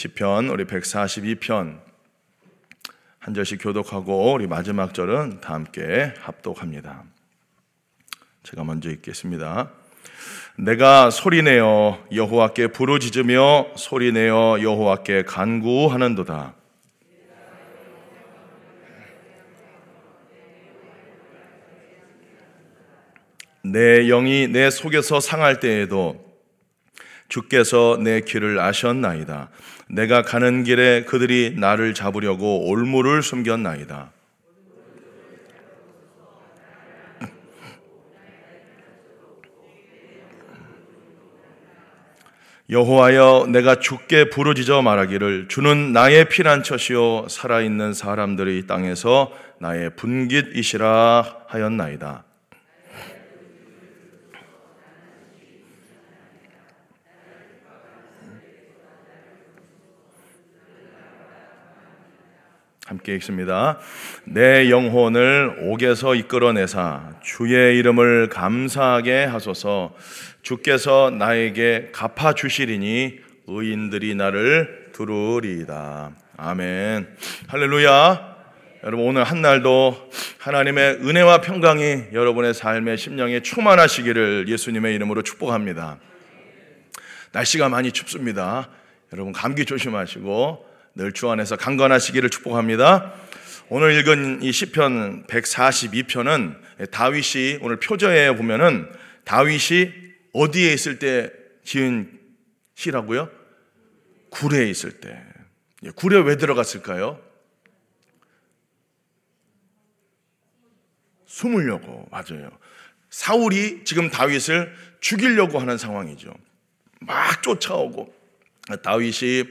시편 우리 142편 한 절씩 교독하고 우리 마지막 절은 다 함께 합독합니다. 제가 먼저 읽겠습니다. 내가 소리내어 여호와께 부르짖으며 소리내어 여호와께 간구하는도다. 내 영이 내 속에서 상할 때에도 주께서 내 길을 아셨나이다. 내가 가는 길에 그들이 나를 잡으려고 올무를 숨겼나이다. 여호와여 내가 주께 부르짖어 말하기를 주는 나의 피난처시요 살아있는 사람들의 땅에서 나의 분깃이시라 하였나이다. 함께 읽습니다. 내 영혼을 옥에서 이끌어내사 주의 이름을 감사하게 하소서 주께서 나에게 갚아 주시리니 의인들이 나를 두루리이다. 아멘. 할렐루야. 여러분 오늘 한 날도 하나님의 은혜와 평강이 여러분의 삶의 심령에 충만하시기를 예수님의 이름으로 축복합니다. 날씨가 많이 춥습니다. 여러분 감기 조심하시고 늘 주 안에서 강건하시기를 축복합니다. 오늘 읽은 이 시편 142편은 다윗이 오늘 표저에 보면은 다윗이 어디에 있을 때 지은 시라고요? 굴에 있을 때. 예, 굴에 왜 들어갔을까요? 숨으려고 맞아요. 사울이 지금 다윗을 죽이려고 하는 상황이죠. 막 쫓아오고 다윗이 예,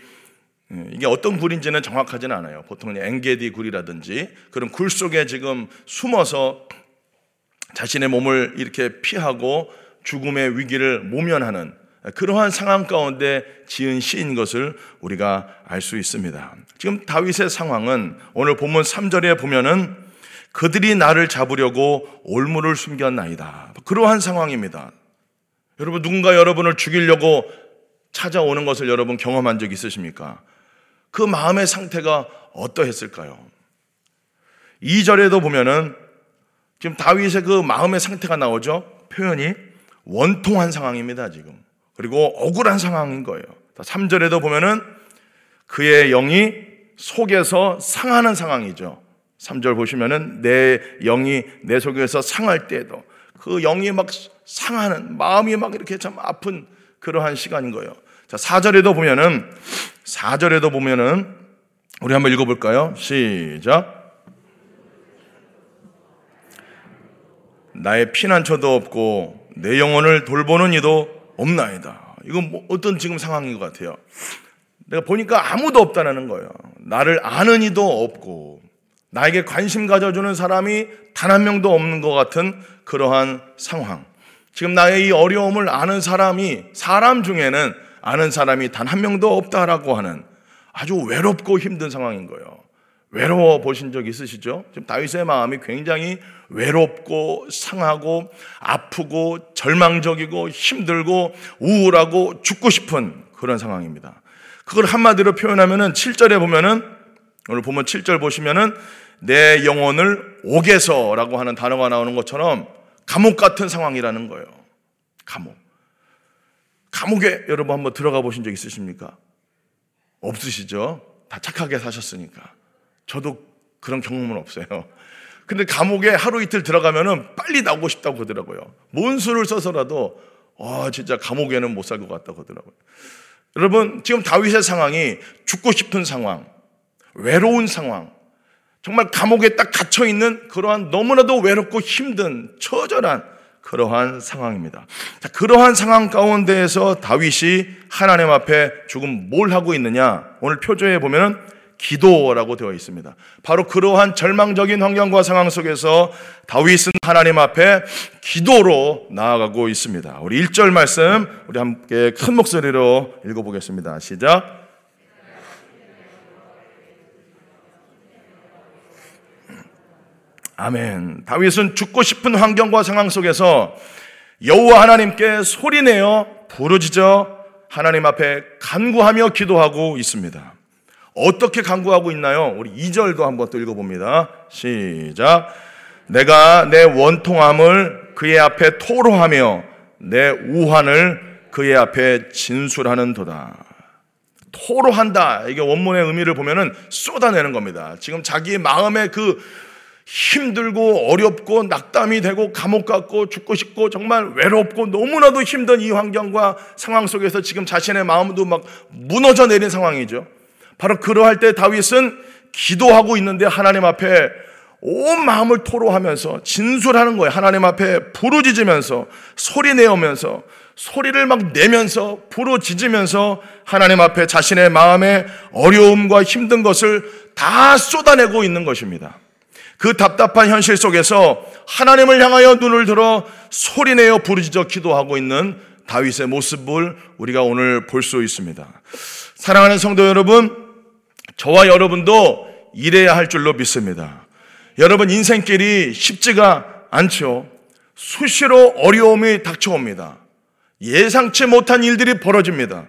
이게 어떤 굴인지는 정확하지는 않아요. 보통 엥게디 굴이라든지 그런 굴 속에 지금 숨어서 자신의 몸을 이렇게 피하고 죽음의 위기를 모면하는 그러한 상황 가운데 지은 시인 것을 우리가 알 수 있습니다. 지금 다윗의 상황은 오늘 본문 3절에 보면은 그들이 나를 잡으려고 올무를 숨겼나이다. 그러한 상황입니다. 여러분 누군가 여러분을 죽이려고 찾아오는 것을 여러분 경험한 적 있으십니까? 그 마음의 상태가 어떠했을까요? 2절에도 보면은 지금 다윗의 그 마음의 상태가 나오죠. 표현이 원통한 상황입니다, 지금. 그리고 억울한 상황인 거예요. 3절에도 보면은 그의 영이 속에서 상하는 상황이죠. 3절 보시면은 내 영이 내 속에서 상할 때에도 그 영이 막 상하는 마음이 막 이렇게 참 아픈 그러한 시간인 거예요. 자, 4절에도 보면은 4절에도 보면은 우리 한번 읽어 볼까요? 시작. 나의 피난처도 없고 내 영혼을 돌보는 이도 없나이다. 이건 뭐 어떤 지금 상황인 것 같아요. 내가 보니까 아무도 없다는 거예요. 나를 아는 이도 없고 나에게 관심 가져주는 사람이 단 한 명도 없는 것 같은 그러한 상황. 지금 나의 이 어려움을 아는 사람이 사람 중에는 아는 사람이 단 한 명도 없다라고 하는 아주 외롭고 힘든 상황인 거예요. 외로워 보신 적 있으시죠? 지금 다윗의 마음이 굉장히 외롭고 상하고 아프고 절망적이고 힘들고 우울하고 죽고 싶은 그런 상황입니다. 그걸 한마디로 표현하면은 7절에 보면은 오늘 보면 7절 보시면은 내 영혼을 옥에서라고 하는 단어가 나오는 것처럼 감옥 같은 상황이라는 거예요. 감옥. 감옥에 여러분 한번 들어가 보신 적 있으십니까? 없으시죠? 다 착하게 사셨으니까. 저도 그런 경험은 없어요. 근데 감옥에 하루 이틀 들어가면은 빨리 나오고 싶다고 그러더라고요. 뭔 수를 써서라도, 아, 진짜 감옥에는 못 살 것 같다고 하더라고요. 여러분, 지금 다윗의 상황이 죽고 싶은 상황, 외로운 상황, 정말 감옥에 딱 갇혀 있는 그러한 너무나도 외롭고 힘든 처절한 그러한 상황입니다. 자, 그러한 상황 가운데에서 다윗이 하나님 앞에 조금 뭘 하고 있느냐? 오늘 표조에 보면은 기도라고 되어 있습니다. 바로 그러한 절망적인 환경과 상황 속에서 다윗은 하나님 앞에 기도로 나아가고 있습니다. 우리 1절 말씀 우리 함께 큰 목소리로 읽어 보겠습니다. 시작. 아멘. 다윗은 죽고 싶은 환경과 상황 속에서 여호와 하나님께 소리내어 부르짖어 하나님 앞에 간구하며 기도하고 있습니다. 어떻게 간구하고 있나요? 우리 2절도 한번 또 읽어봅니다. 시작. 내가 내 원통함을 그의 앞에 토로하며 내 우환을 그의 앞에 진술하는도다. 토로한다. 이게 원문의 의미를 보면은 쏟아내는 겁니다. 지금 자기 마음의 그 힘들고 어렵고 낙담이 되고 감옥 갔고 죽고 싶고 정말 외롭고 너무나도 힘든 이 환경과 상황 속에서 지금 자신의 마음도 막 무너져 내린 상황이죠. 바로 그러할 때 다윗은 기도하고 있는데 하나님 앞에 온 마음을 토로하면서 진술하는 거예요. 하나님 앞에 부르짖으면서 소리 내오면서 소리를 막 내면서 부르짖으면서 하나님 앞에 자신의 마음의 어려움과 힘든 것을 다 쏟아내고 있는 것입니다. 그 답답한 현실 속에서 하나님을 향하여 눈을 들어 소리내어 부르짖어 기도하고 있는 다윗의 모습을 우리가 오늘 볼 수 있습니다. 사랑하는 성도 여러분, 저와 여러분도 이래야 할 줄로 믿습니다. 여러분 인생길이 쉽지가 않죠. 수시로 어려움이 닥쳐옵니다. 예상치 못한 일들이 벌어집니다.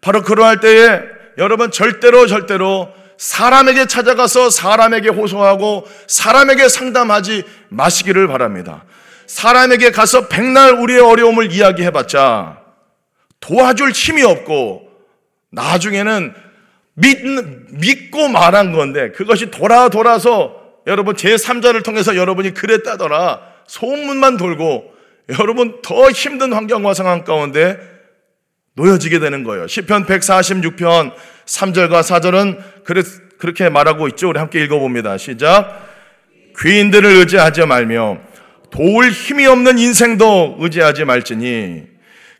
바로 그러할 때에 여러분 절대로 절대로 사람에게 찾아가서 사람에게 호소하고 사람에게 상담하지 마시기를 바랍니다. 사람에게 가서 백날 우리의 어려움을 이야기해봤자 도와줄 힘이 없고 나중에는 믿, 믿고 말한 건데 그것이 돌아 돌아서 여러분 제3자를 통해서 여러분이 그랬다더라 소문만 돌고 여러분 더 힘든 환경과 상황 가운데 놓여지게 되는 거예요. 시편 146편 3절과 4절은 그렇게 말하고 있죠. 우리 함께 읽어봅니다. 시작. 귀인들을 의지하지 말며 도울 힘이 없는 인생도 의지하지 말지니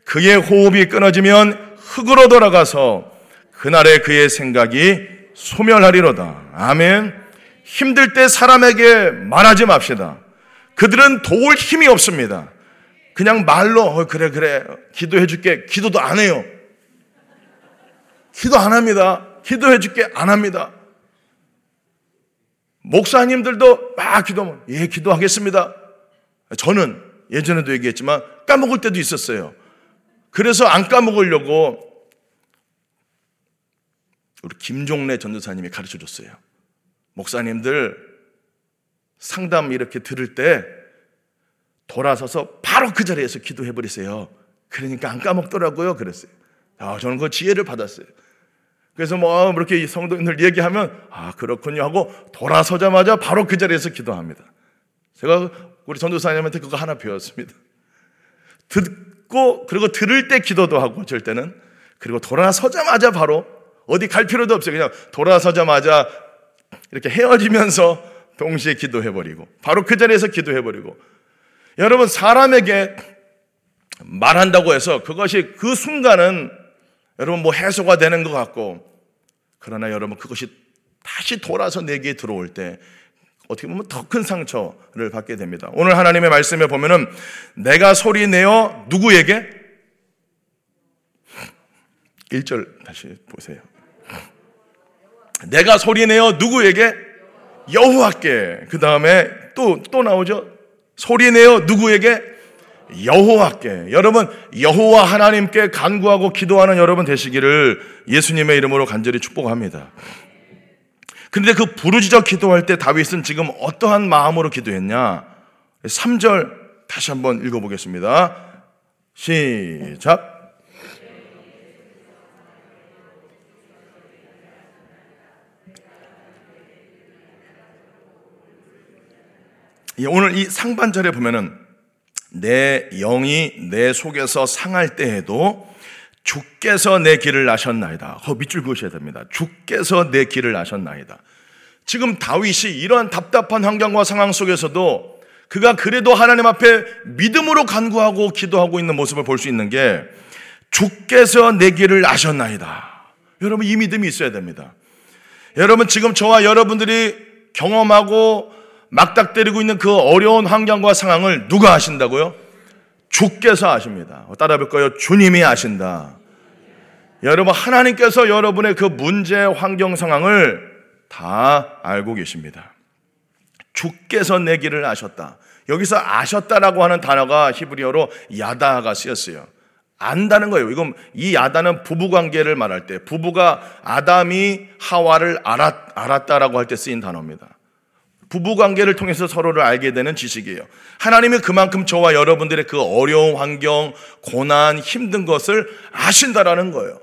그의 호흡이 끊어지면 흙으로 돌아가서 그날에 그의 생각이 소멸하리로다. 아멘. 힘들 때 사람에게 말하지 맙시다. 그들은 도울 힘이 없습니다. 그냥 말로 어, 그래 그래 기도해 줄게 기도도 안 해요. 기도 안 합니다. 기도해 줄게 안 합니다. 목사님들도 막 기도하면 예 기도하겠습니다. 저는 예전에도 얘기했지만 까먹을 때도 있었어요. 그래서 안 까먹으려고 우리 김종래 전도사님이 가르쳐 줬어요. 목사님들 상담 이렇게 들을 때 돌아서서 바로 그 자리에서 기도해 버리세요. 그러니까 안 까먹더라고요. 그랬어요. 아, 저는 그 지혜를 받았어요. 그래서 뭐 이렇게 성도님들 얘기하면 아 그렇군요 하고 돌아서자마자 바로 그 자리에서 기도합니다. 제가 우리 전도사님한테 그거 하나 배웠습니다. 듣고 그리고 들을 때 기도도 하고 때는 그리고 돌아서자마자 바로 어디 갈 필요도 없어요. 그냥 돌아서자마자 이렇게 헤어지면서 동시에 기도해버리고 바로 그 자리에서 기도해버리고 여러분 사람에게 말한다고 해서 그것이 그 순간은 여러분 뭐 해소가 되는 것 같고 그러나 여러분 그것이 다시 돌아서 내게 들어올 때 어떻게 보면 더 큰 상처를 받게 됩니다. 오늘 하나님의 말씀에 보면은 내가 소리 내어 누구에게 1절 다시 보세요. 내가 소리 내어 누구에게 여호와께 그 다음에 또 또 나오죠. 소리 내어 누구에게 여호와께 여러분 여호와 하나님께 간구하고 기도하는 여러분 되시기를 예수님의 이름으로 간절히 축복합니다. 그런데 그 부르짖어 기도할 때 다윗은 지금 어떠한 마음으로 기도했냐? 3절 다시 한번 읽어보겠습니다. 시작. 오늘 이 상반절에 보면은 내 영이 내 속에서 상할 때에도 주께서 내 길을 아셨나이다. 어, 밑줄 그으셔야 됩니다. 주께서 내 길을 아셨나이다. 지금 다윗이 이러한 답답한 환경과 상황 속에서도 그가 그래도 하나님 앞에 믿음으로 간구하고 기도하고 있는 모습을 볼 수 있는 게 주께서 내 길을 아셨나이다. 여러분 이 믿음이 있어야 됩니다. 여러분 지금 저와 여러분들이 경험하고 막닥때리고 있는 그 어려운 환경과 상황을 누가 아신다고요? 주께서 아십니다. 따라 볼까요? 주님이 아신다. 여러분, 하나님께서 여러분의 그 문제, 환경 상황을 다 알고 계십니다. 주께서 내 길을 아셨다. 여기서 아셨다라고 하는 단어가 히브리어로 야다가 쓰였어요. 안다는 거예요. 이건 이 아다는 부부 관계를 말할 때 부부가 아담이 하와를 알았, 알았다라고 할 때 쓰인 단어입니다. 부부 관계를 통해서 서로를 알게 되는 지식이에요. 하나님이 그만큼 저와 여러분들의 그 어려운 환경, 고난, 힘든 것을 아신다라는 거예요.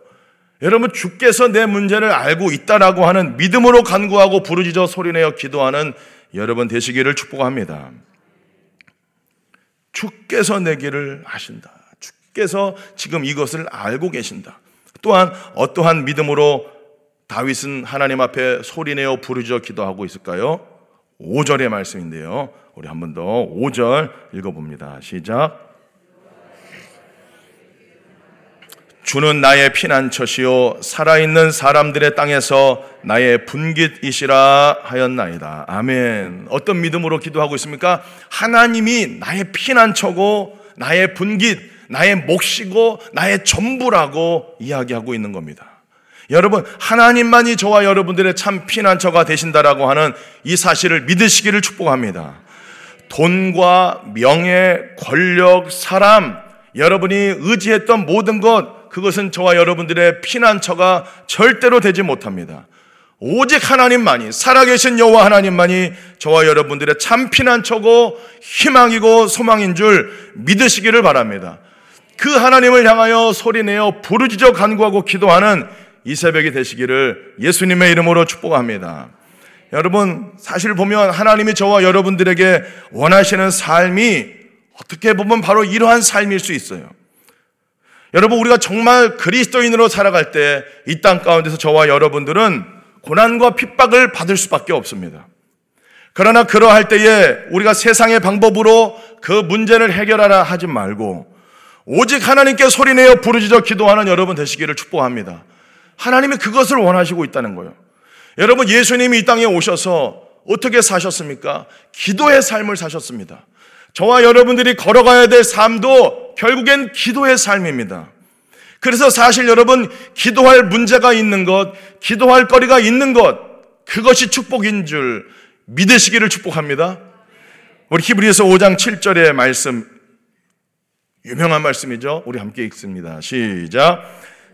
여러분 주께서 내 문제를 알고 있다라고 하는 믿음으로 간구하고 부르짖어 소리내어 기도하는 여러분 되시기를 축복합니다. 주께서 내 길을 아신다. 주께서 지금 이것을 알고 계신다. 또한 어떠한 믿음으로 다윗은 하나님 앞에 소리내어 부르짖어 기도하고 있을까요? 5절의 말씀인데요. 우리 한 번 더 5절 읽어봅니다. 시작. 주는 나의 피난처시요 살아있는 사람들의 땅에서 나의 분깃이시라 하였나이다. 아멘. 어떤 믿음으로 기도하고 있습니까? 하나님이 나의 피난처고 나의 분깃, 나의 몫이고 나의 전부라고 이야기하고 있는 겁니다. 여러분, 하나님만이 저와 여러분들의 참 피난처가 되신다라고 하는 이 사실을 믿으시기를 축복합니다. 돈과 명예, 권력, 사람, 여러분이 의지했던 모든 것, 그것은 저와 여러분들의 피난처가 절대로 되지 못합니다. 오직 하나님만이, 살아계신 여호와 하나님만이 저와 여러분들의 참 피난처고 희망이고 소망인 줄 믿으시기를 바랍니다. 그 하나님을 향하여 소리내어 부르짖어 간구하고 기도하는 이 새벽이 되시기를 예수님의 이름으로 축복합니다. 여러분, 사실 보면 하나님이 저와 여러분들에게 원하시는 삶이 어떻게 보면 바로 이러한 삶일 수 있어요. 여러분, 우리가 정말 그리스도인으로 살아갈 때 이 땅 가운데서 저와 여러분들은 고난과 핍박을 받을 수밖에 없습니다. 그러나 그러할 때에 우리가 세상의 방법으로 그 문제를 해결하라 하지 말고 오직 하나님께 소리내어 부르짖어 기도하는 여러분 되시기를 축복합니다. 하나님이 그것을 원하시고 있다는 거예요. 여러분, 예수님이 이 땅에 오셔서 어떻게 사셨습니까? 기도의 삶을 사셨습니다. 저와 여러분들이 걸어가야 될 삶도 결국엔 기도의 삶입니다. 그래서 사실 여러분, 기도할 문제가 있는 것, 기도할 거리가 있는 것, 그것이 축복인 줄 믿으시기를 축복합니다. 우리 히브리서 5장 7절의 말씀, 유명한 말씀이죠. 우리 함께 읽습니다. 시작.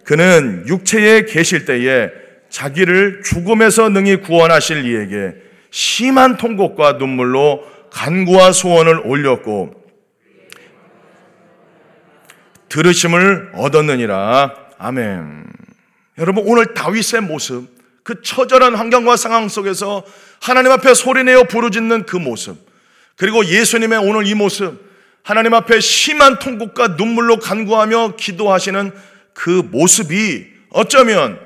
그는 육체에 계실 때에 자기를 죽음에서 능히 구원하실 이에게 심한 통곡과 눈물로 간구와 소원을 올렸고 들으심을 얻었느니라. 아멘. 여러분 오늘 다윗의 모습, 그 처절한 환경과 상황 속에서 하나님 앞에 소리내어 부르짖는 그 모습, 그리고 예수님의 오늘 이 모습, 하나님 앞에 심한 통곡과 눈물로 간구하며 기도하시는 그 모습이 어쩌면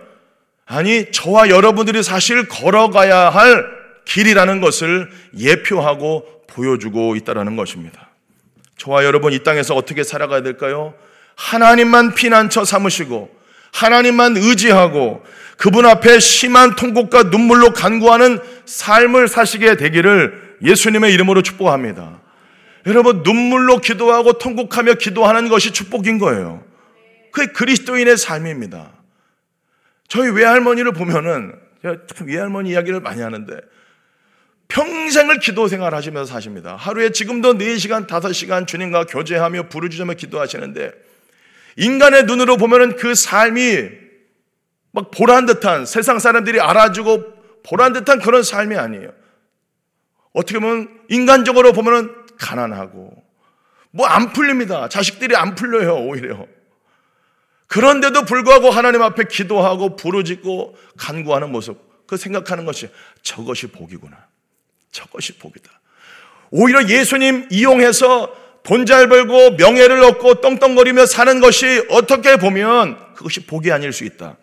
아니 저와 여러분들이 사실 걸어가야 할 길이라는 것을 예표하고 보여주고 있다라는 것입니다. 저와 여러분 이 땅에서 어떻게 살아가야 될까요? 하나님만 피난처 삼으시고 하나님만 의지하고 그분 앞에 심한 통곡과 눈물로 간구하는 삶을 사시게 되기를 예수님의 이름으로 축복합니다. 여러분 눈물로 기도하고 통곡하며 기도하는 것이 축복인 거예요. 그게 그리스도인의 삶입니다. 저희 외할머니를 보면은 제가 참 외할머니 이야기를 많이 하는데 평생을 기도 생활 하시면서 사십니다. 하루에 지금도 4시간, 5시간 주님과 교제하며 부르짖으며 기도하시는데 인간의 눈으로 보면은 그 삶이 막 보란 듯한 세상 사람들이 알아주고 보란 듯한 그런 삶이 아니에요. 어떻게 보면 인간적으로 보면은 가난하고 뭐 안 풀립니다. 자식들이 안 풀려요, 오히려. 그런데도 불구하고 하나님 앞에 기도하고 부르짖고 간구하는 모습, 그 생각하는 것이 저것이 복이구나. 저것이 복이다. 오히려 예수님 이용해서 돈 잘 벌고 명예를 얻고 떵떵거리며 사는 것이 어떻게 보면 그것이 복이 아닐 수 있다.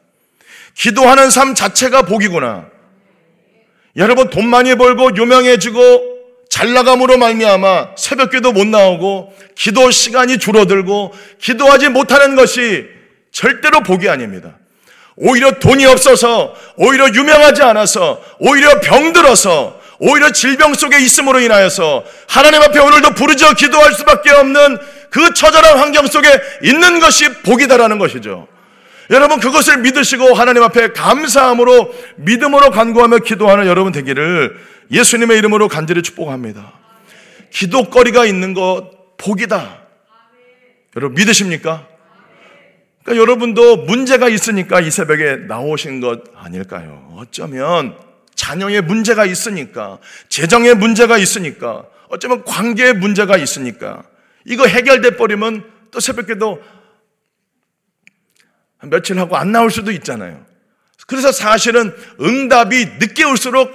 기도하는 삶 자체가 복이구나. 여러분 돈 많이 벌고 유명해지고 잘 나감으로 말미암아 새벽기도 못 나오고 기도 시간이 줄어들고 기도하지 못하는 것이 절대로 복이 아닙니다. 오히려 돈이 없어서, 오히려 유명하지 않아서, 오히려 병들어서, 오히려 질병 속에 있음으로 인하여서 하나님 앞에 오늘도 부르짖어 기도할 수밖에 없는 그 처절한 환경 속에 있는 것이 복이다라는 것이죠. 여러분 그것을 믿으시고 하나님 앞에 감사함으로 믿음으로 간구하며 기도하는 여러분 되기를 예수님의 이름으로 간절히 축복합니다. 기도거리가 있는 것 복이다. 여러분 믿으십니까? 그러니까 여러분도 문제가 있으니까 이 새벽에 나오신 것 아닐까요? 어쩌면 자녀의 문제가 있으니까, 재정의 문제가 있으니까, 어쩌면 관계의 문제가 있으니까, 이거 해결돼 버리면 또 새벽에도 며칠 하고 안 나올 수도 있잖아요. 그래서 사실은 응답이 늦게 올수록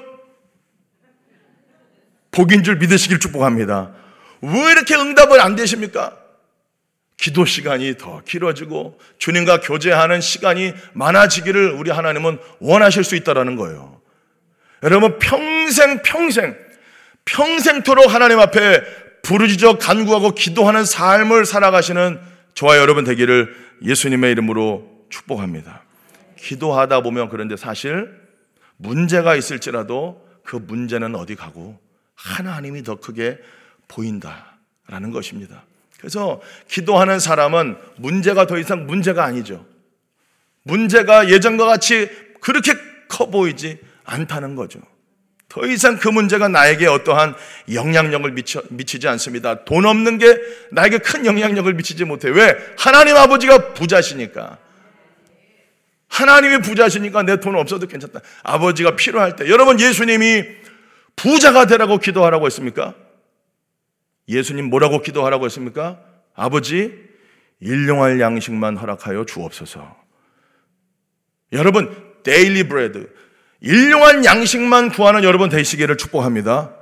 복인 줄 믿으시길 축복합니다. 왜 이렇게 응답을 안 되십니까? 기도 시간이 더 길어지고 주님과 교제하는 시간이 많아지기를 우리 하나님은 원하실 수 있다라는 거예요. 여러분 평생 평생 평생토록 하나님 앞에 부르짖어 간구하고 기도하는 삶을 살아가시는 저와 여러분 되기를 예수님의 이름으로 축복합니다. 기도하다 보면 그런데 사실 문제가 있을지라도 그 문제는 어디 가고 하나님이 더 크게 보인다라는 것입니다. 그래서 기도하는 사람은 문제가 더 이상 문제가 아니죠. 문제가 예전과 같이 그렇게 커 보이지 않다는 거죠. 더 이상 그 문제가 나에게 어떠한 영향력을 미쳐, 미치지 않습니다. 돈 없는 게 나에게 큰 영향력을 미치지 못해. 왜? 하나님 아버지가 부자시니까. 하나님이 부자시니까 내 돈 없어도 괜찮다. 아버지가 필요할 때. 여러분, 예수님이 부자가 되라고 기도하라고 했습니까? 예수님 뭐라고 기도하라고 했습니까? 아버지, 일용할 양식만 허락하여 주옵소서. 여러분, daily bread. 일용할 양식만 구하는 여러분 되시기를 축복합니다.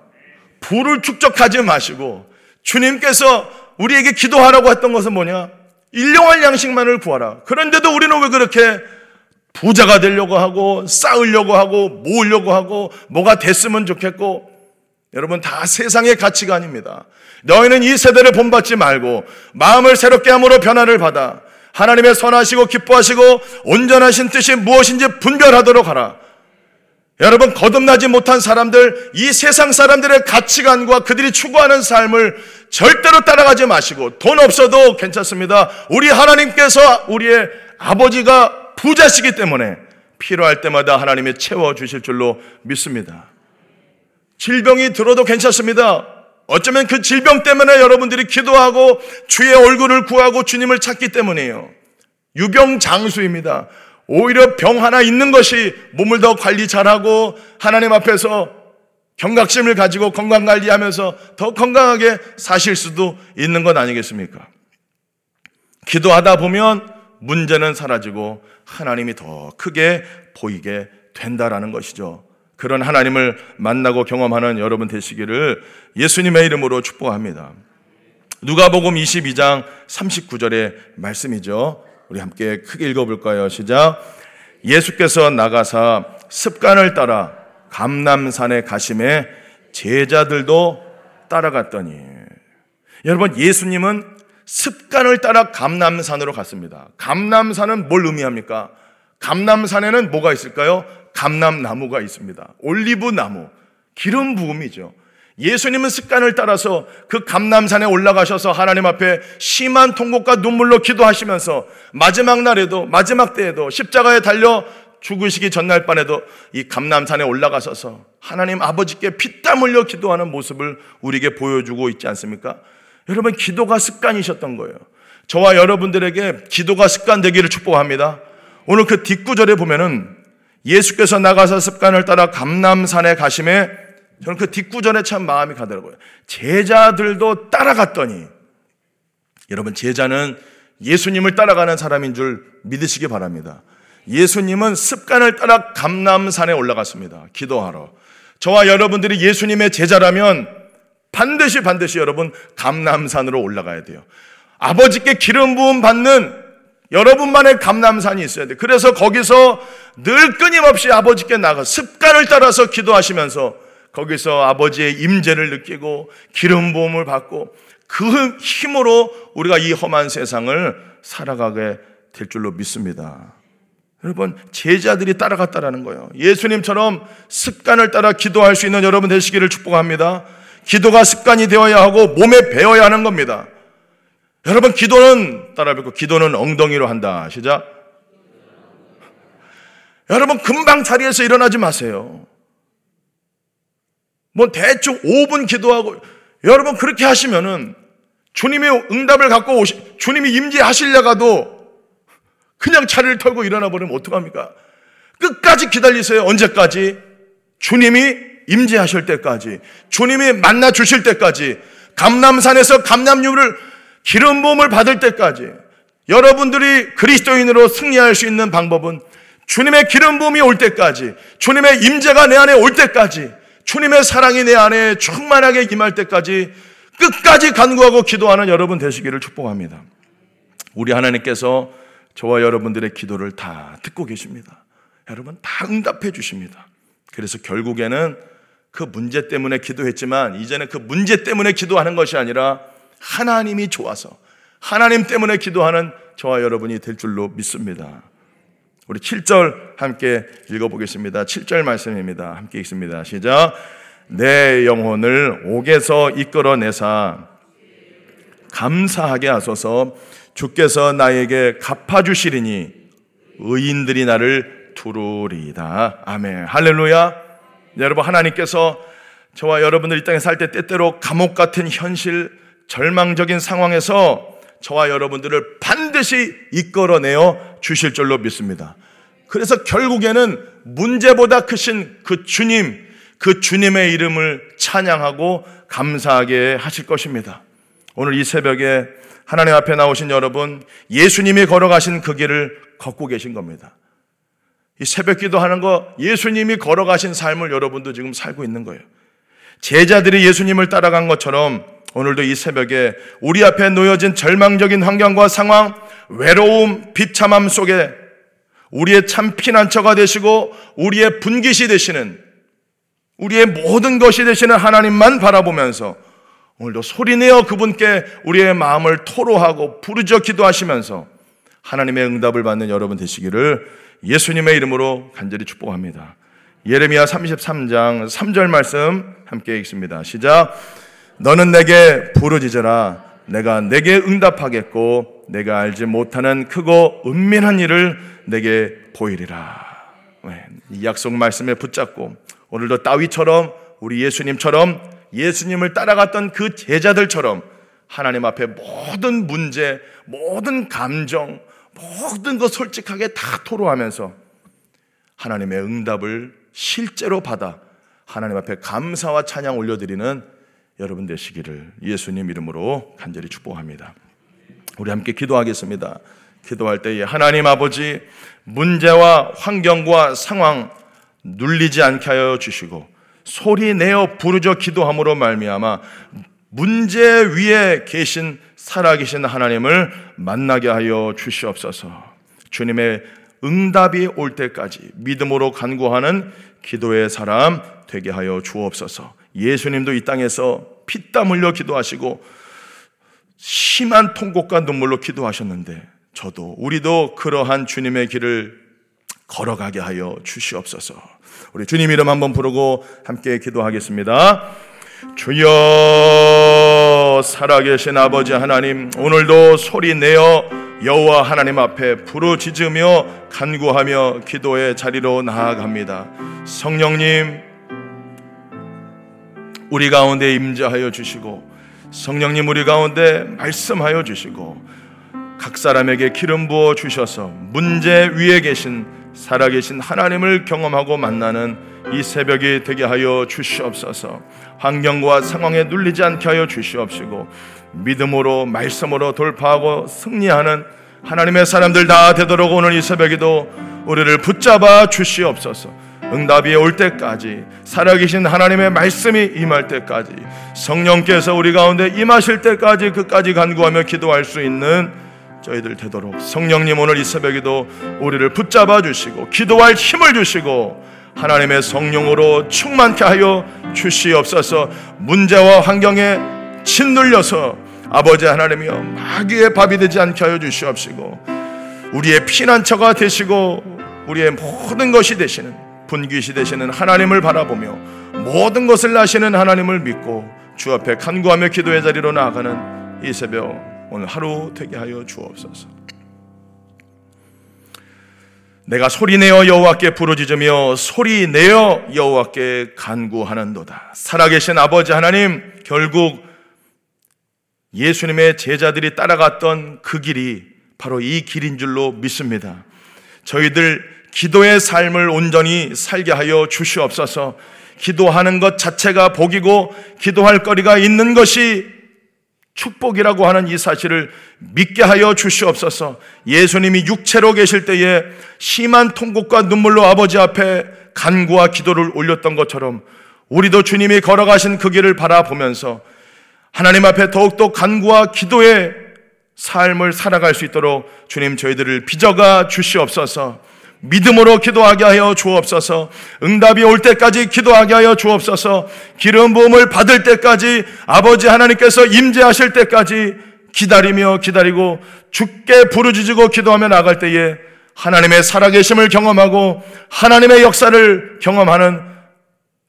부를 축적하지 마시고 주님께서 우리에게 기도하라고 했던 것은 뭐냐? 일용할 양식만을 구하라. 그런데도 우리는 왜 그렇게 부자가 되려고 하고 쌓으려고 하고 모으려고 하고 뭐가 됐으면 좋겠고 여러분 다 세상의 가치관입니다. 너희는 이 세대를 본받지 말고 마음을 새롭게 함으로 변화를 받아 하나님의 선하시고 기뻐하시고 온전하신 뜻이 무엇인지 분별하도록 하라. 여러분 거듭나지 못한 사람들 이 세상 사람들의 가치관과 그들이 추구하는 삶을 절대로 따라가지 마시고 돈 없어도 괜찮습니다. 우리 하나님께서 우리의 아버지가 부자시기 때문에 필요할 때마다 하나님이 채워 주실 줄로 믿습니다. 질병이 들어도 괜찮습니다. 어쩌면 그 질병 때문에 여러분들이 기도하고 주의 얼굴을 구하고 주님을 찾기 때문이에요. 유병장수입니다. 오히려 병 하나 있는 것이 몸을 더 관리 잘하고 하나님 앞에서 경각심을 가지고 건강 관리하면서 더 건강하게 사실 수도 있는 것 아니겠습니까? 기도하다 보면 문제는 사라지고 하나님이 더 크게 보이게 된다라는 것이죠. 그런 하나님을 만나고 경험하는 여러분 되시기를 예수님의 이름으로 축복합니다. 누가복음 22장 39절의 말씀이죠. 우리 함께 크게 읽어볼까요? 시작. 예수께서 나가사 습관을 따라 감남산에 가심에 제자들도 따라갔더니 여러분 예수님은 습관을 따라 감남산으로 갔습니다. 감남산은 뭘 의미합니까? 감남산에는 뭐가 있을까요? 감남나무가 있습니다. 올리브 나무, 기름 부음이죠. 예수님은 습관을 따라서 그 감남산에 올라가셔서 하나님 앞에 심한 통곡과 눈물로 기도하시면서 마지막 날에도 마지막 때에도 십자가에 달려 죽으시기 전날 밤에도 이 감남산에 올라가셔서 하나님 아버지께 피땀 흘려 기도하는 모습을 우리에게 보여주고 있지 않습니까? 여러분 기도가 습관이셨던 거예요. 저와 여러분들에게 기도가 습관 되기를 축복합니다. 오늘 그 뒷구절에 보면은 예수께서 나가서 습관을 따라 감남산에 가심에 저는 그 뒷구절에 참 마음이 가더라고요. 제자들도 따라갔더니 여러분 제자는 예수님을 따라가는 사람인 줄 믿으시기 바랍니다. 예수님은 습관을 따라 감남산에 올라갔습니다. 기도하러. 저와 여러분들이 예수님의 제자라면 반드시 반드시 여러분 감남산으로 올라가야 돼요. 아버지께 기름 부음 받는 여러분만의 감남산이 있어야 돼. 그래서 거기서 늘 끊임없이 아버지께 나가 습관을 따라서 기도하시면서 거기서 아버지의 임재를 느끼고 기름 부음을 받고 그 힘으로 우리가 이 험한 세상을 살아가게 될 줄로 믿습니다. 여러분 제자들이 따라갔다라는 거예요. 예수님처럼 습관을 따라 기도할 수 있는 여러분 되시기를 축복합니다. 기도가 습관이 되어야 하고 몸에 배어야 하는 겁니다. 여러분 기도는 따라 뵙고 기도는 엉덩이로 한다. 시작. 여러분 금방 자리에서 일어나지 마세요. 뭐 대충 5분 기도하고 여러분 그렇게 하시면은 주님의 응답을 갖고 오시 주님이 임재하시려가도 그냥 차를 털고 일어나 버리면 어떡합니까? 끝까지 기다리세요. 언제까지? 주님이 임재하실 때까지, 주님이 만나 주실 때까지, 감남산에서 감남유를 기름 부음을 받을 때까지, 여러분들이 그리스도인으로 승리할 수 있는 방법은 주님의 기름 부음이 올 때까지, 주님의 임재가 내 안에 올 때까지, 주님의 사랑이 내 안에 충만하게 임할 때까지 끝까지 간구하고 기도하는 여러분 되시기를 축복합니다. 우리 하나님께서 저와 여러분들의 기도를 다 듣고 계십니다. 여러분 다 응답해 주십니다. 그래서 결국에는 그 문제 때문에 기도했지만 이제는 그 문제 때문에 기도하는 것이 아니라 하나님이 좋아서 하나님 때문에 기도하는 저와 여러분이 될 줄로 믿습니다. 우리 7절 함께 읽어보겠습니다. 7절 말씀입니다. 함께 읽습니다. 시작. 내 영혼을 옥에서 이끌어내사 감사하게 하소서 주께서 나에게 갚아주시리니 의인들이 나를 두루리다. 아멘. 할렐루야. 여러분, 하나님께서 저와 여러분들 이 땅에 살 때 때때로 감옥 같은 현실, 절망적인 상황에서 저와 여러분들을 반드시 이끌어내어 주실 줄로 믿습니다. 그래서 결국에는 문제보다 크신 그 주님, 그 주님의 이름을 찬양하고 감사하게 하실 것입니다. 오늘 이 새벽에 하나님 앞에 나오신 여러분, 예수님이 걸어가신 그 길을 걷고 계신 겁니다. 이 새벽 기도하는 거 예수님이 걸어가신 삶을 여러분도 지금 살고 있는 거예요. 제자들이 예수님을 따라간 것처럼 오늘도 이 새벽에 우리 앞에 놓여진 절망적인 환경과 상황, 외로움, 비참함 속에 우리의 참 피난처가 되시고 우리의 분깃이 되시는 우리의 모든 것이 되시는 하나님만 바라보면서 오늘도 소리내어 그분께 우리의 마음을 토로하고 부르짖어 기도하시면서 하나님의 응답을 받는 여러분 되시기를 예수님의 이름으로 간절히 축복합니다. 예레미야 33장 3절 말씀 함께 읽습니다. 시작. 너는 내게 부르짖어라. 내가 내게 응답하겠고 내가 알지 못하는 크고 은밀한 일을 내게 보이리라. 네, 이 약속 말씀에 붙잡고 오늘도 따위처럼 우리 예수님처럼 예수님을 따라갔던 그 제자들처럼 하나님 앞에 모든 문제, 모든 감정, 모든 것 솔직하게 다 토로하면서 하나님의 응답을 실제로 받아 하나님 앞에 감사와 찬양 올려드리는 여러분 되시기를 예수님 이름으로 간절히 축복합니다. 우리 함께 기도하겠습니다. 기도할 때에 하나님 아버지 문제와 환경과 상황 눌리지 않게 하여 주시고 소리 내어 부르짖어 기도함으로 말미암아 문제 위에 계신 살아계신 하나님을 만나게 하여 주시옵소서. 주님의 응답이 올 때까지 믿음으로 간구하는 기도의 사람 되게 하여 주옵소서. 예수님도 이 땅에서 피땀 흘려 기도하시고 심한 통곡과 눈물로 기도하셨는데 저도 우리도 그러한 주님의 길을 걸어가게 하여 주시옵소서. 우리 주님 이름 한번 부르고 함께 기도하겠습니다. 주여 살아계신 아버지 하나님 오늘도 소리 내어 여호와 하나님 앞에 부르짖으며 간구하며 기도의 자리로 나아갑니다. 성령님 우리 가운데 임재하여 주시고 성령님 우리 가운데 말씀하여 주시고 각 사람에게 기름 부어 주셔서 문제 위에 계신 살아계신 하나님을 경험하고 만나는 이 새벽이 되게 하여 주시옵소서. 환경과 상황에 눌리지 않게 하여 주시옵시고 믿음으로 말씀으로 돌파하고 승리하는 하나님의 사람들 다 되도록 오늘 이 새벽에도 우리를 붙잡아 주시옵소서. 응답이 올 때까지 살아계신 하나님의 말씀이 임할 때까지 성령께서 우리 가운데 임하실 때까지 끝까지 간구하며 기도할 수 있는 저희들 되도록 성령님 오늘 이 새벽에도 우리를 붙잡아 주시고 기도할 힘을 주시고 하나님의 성령으로 충만케 하여 주시옵소서. 문제와 환경에 짓눌려서 아버지 하나님이여 마귀의 밥이 되지 않게 하여 주시옵시고 우리의 피난처가 되시고 우리의 모든 것이 되시는 분깃이 되시는 하나님을 바라보며 모든 것을 아시는 하나님을 믿고 주 앞에 간구하며 기도의 자리로 나아가는 이 새벽 오늘 하루 되게 하여 주옵소서. 내가 소리 내어 여호와께 부르짖으며 소리 내어 여호와께 간구하는도다. 살아계신 아버지 하나님 결국 예수님의 제자들이 따라갔던 그 길이 바로 이 길인 줄로 믿습니다. 저희들 기도의 삶을 온전히 살게 하여 주시옵소서. 기도하는 것 자체가 복이고 기도할 거리가 있는 것이 축복이라고 하는 이 사실을 믿게 하여 주시옵소서. 예수님이 육체로 계실 때에 심한 통곡과 눈물로 아버지 앞에 간구와 기도를 올렸던 것처럼 우리도 주님이 걸어가신 그 길을 바라보면서 하나님 앞에 더욱더 간구와 기도의 삶을 살아갈 수 있도록 주님 저희들을 빚어가 주시옵소서. 믿음으로 기도하게 하여 주옵소서. 응답이 올 때까지 기도하게 하여 주옵소서. 기름 부음을 받을 때까지 아버지 하나님께서 임재하실 때까지 기다리며 기다리고 죽게 부르짖고 기도하며 나갈 때에 하나님의 살아계심을 경험하고 하나님의 역사를 경험하는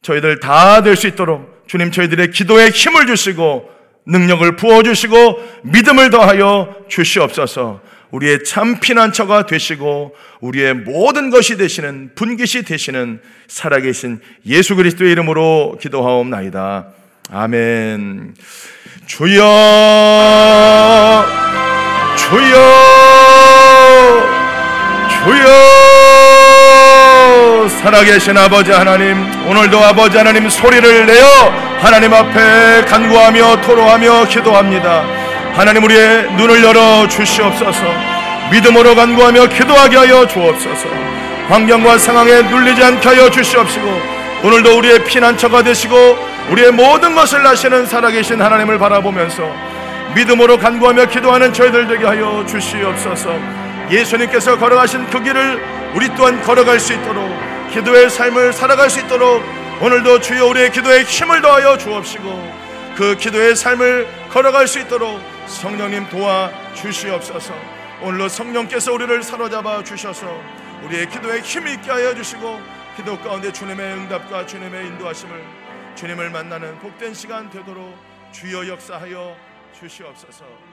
저희들 다 될 수 있도록 주님 저희들의 기도에 힘을 주시고 능력을 부어 주시고 믿음을 더하여 주시옵소서 우리의 참 피난처가 되시고 우리의 모든 것이 되시는 분깃이 되시는 살아계신 예수 그리스도의 이름으로 기도하옵나이다. 아멘. 주여, 주여, 주여, 살아계신 아버지 하나님, 오늘도 아버지 하나님 소리를 내어 하나님 앞에 간구하며 토로하며 기도합니다. 하나님 우리의 눈을 열어 주시옵소서. 믿음으로 간구하며 기도하게 하여 주옵소서. 환경과 상황에 눌리지 않게 하여 주시옵시고 오늘도 우리의 피난처가 되시고 우리의 모든 것을 아시는 살아계신 하나님을 바라보면서 믿음으로 간구하며 기도하는 저희들 되게 하여 주시옵소서. 예수님께서 걸어가신 그 길을 우리 또한 걸어갈 수 있도록 기도의 삶을 살아갈 수 있도록 오늘도 주여 우리의 기도에 힘을 더하여 주옵시고 그 기도의 삶을 걸어갈 수 있도록 성령님 도와 주시옵소서. 오늘로 성령께서 우리를 사로잡아 주셔서 우리의 기도에 힘이 있게 하여 주시고 기도 가운데 주님의 응답과 주님의 인도하심을 주님을 만나는 복된 시간 되도록 주여 역사하여 주시옵소서.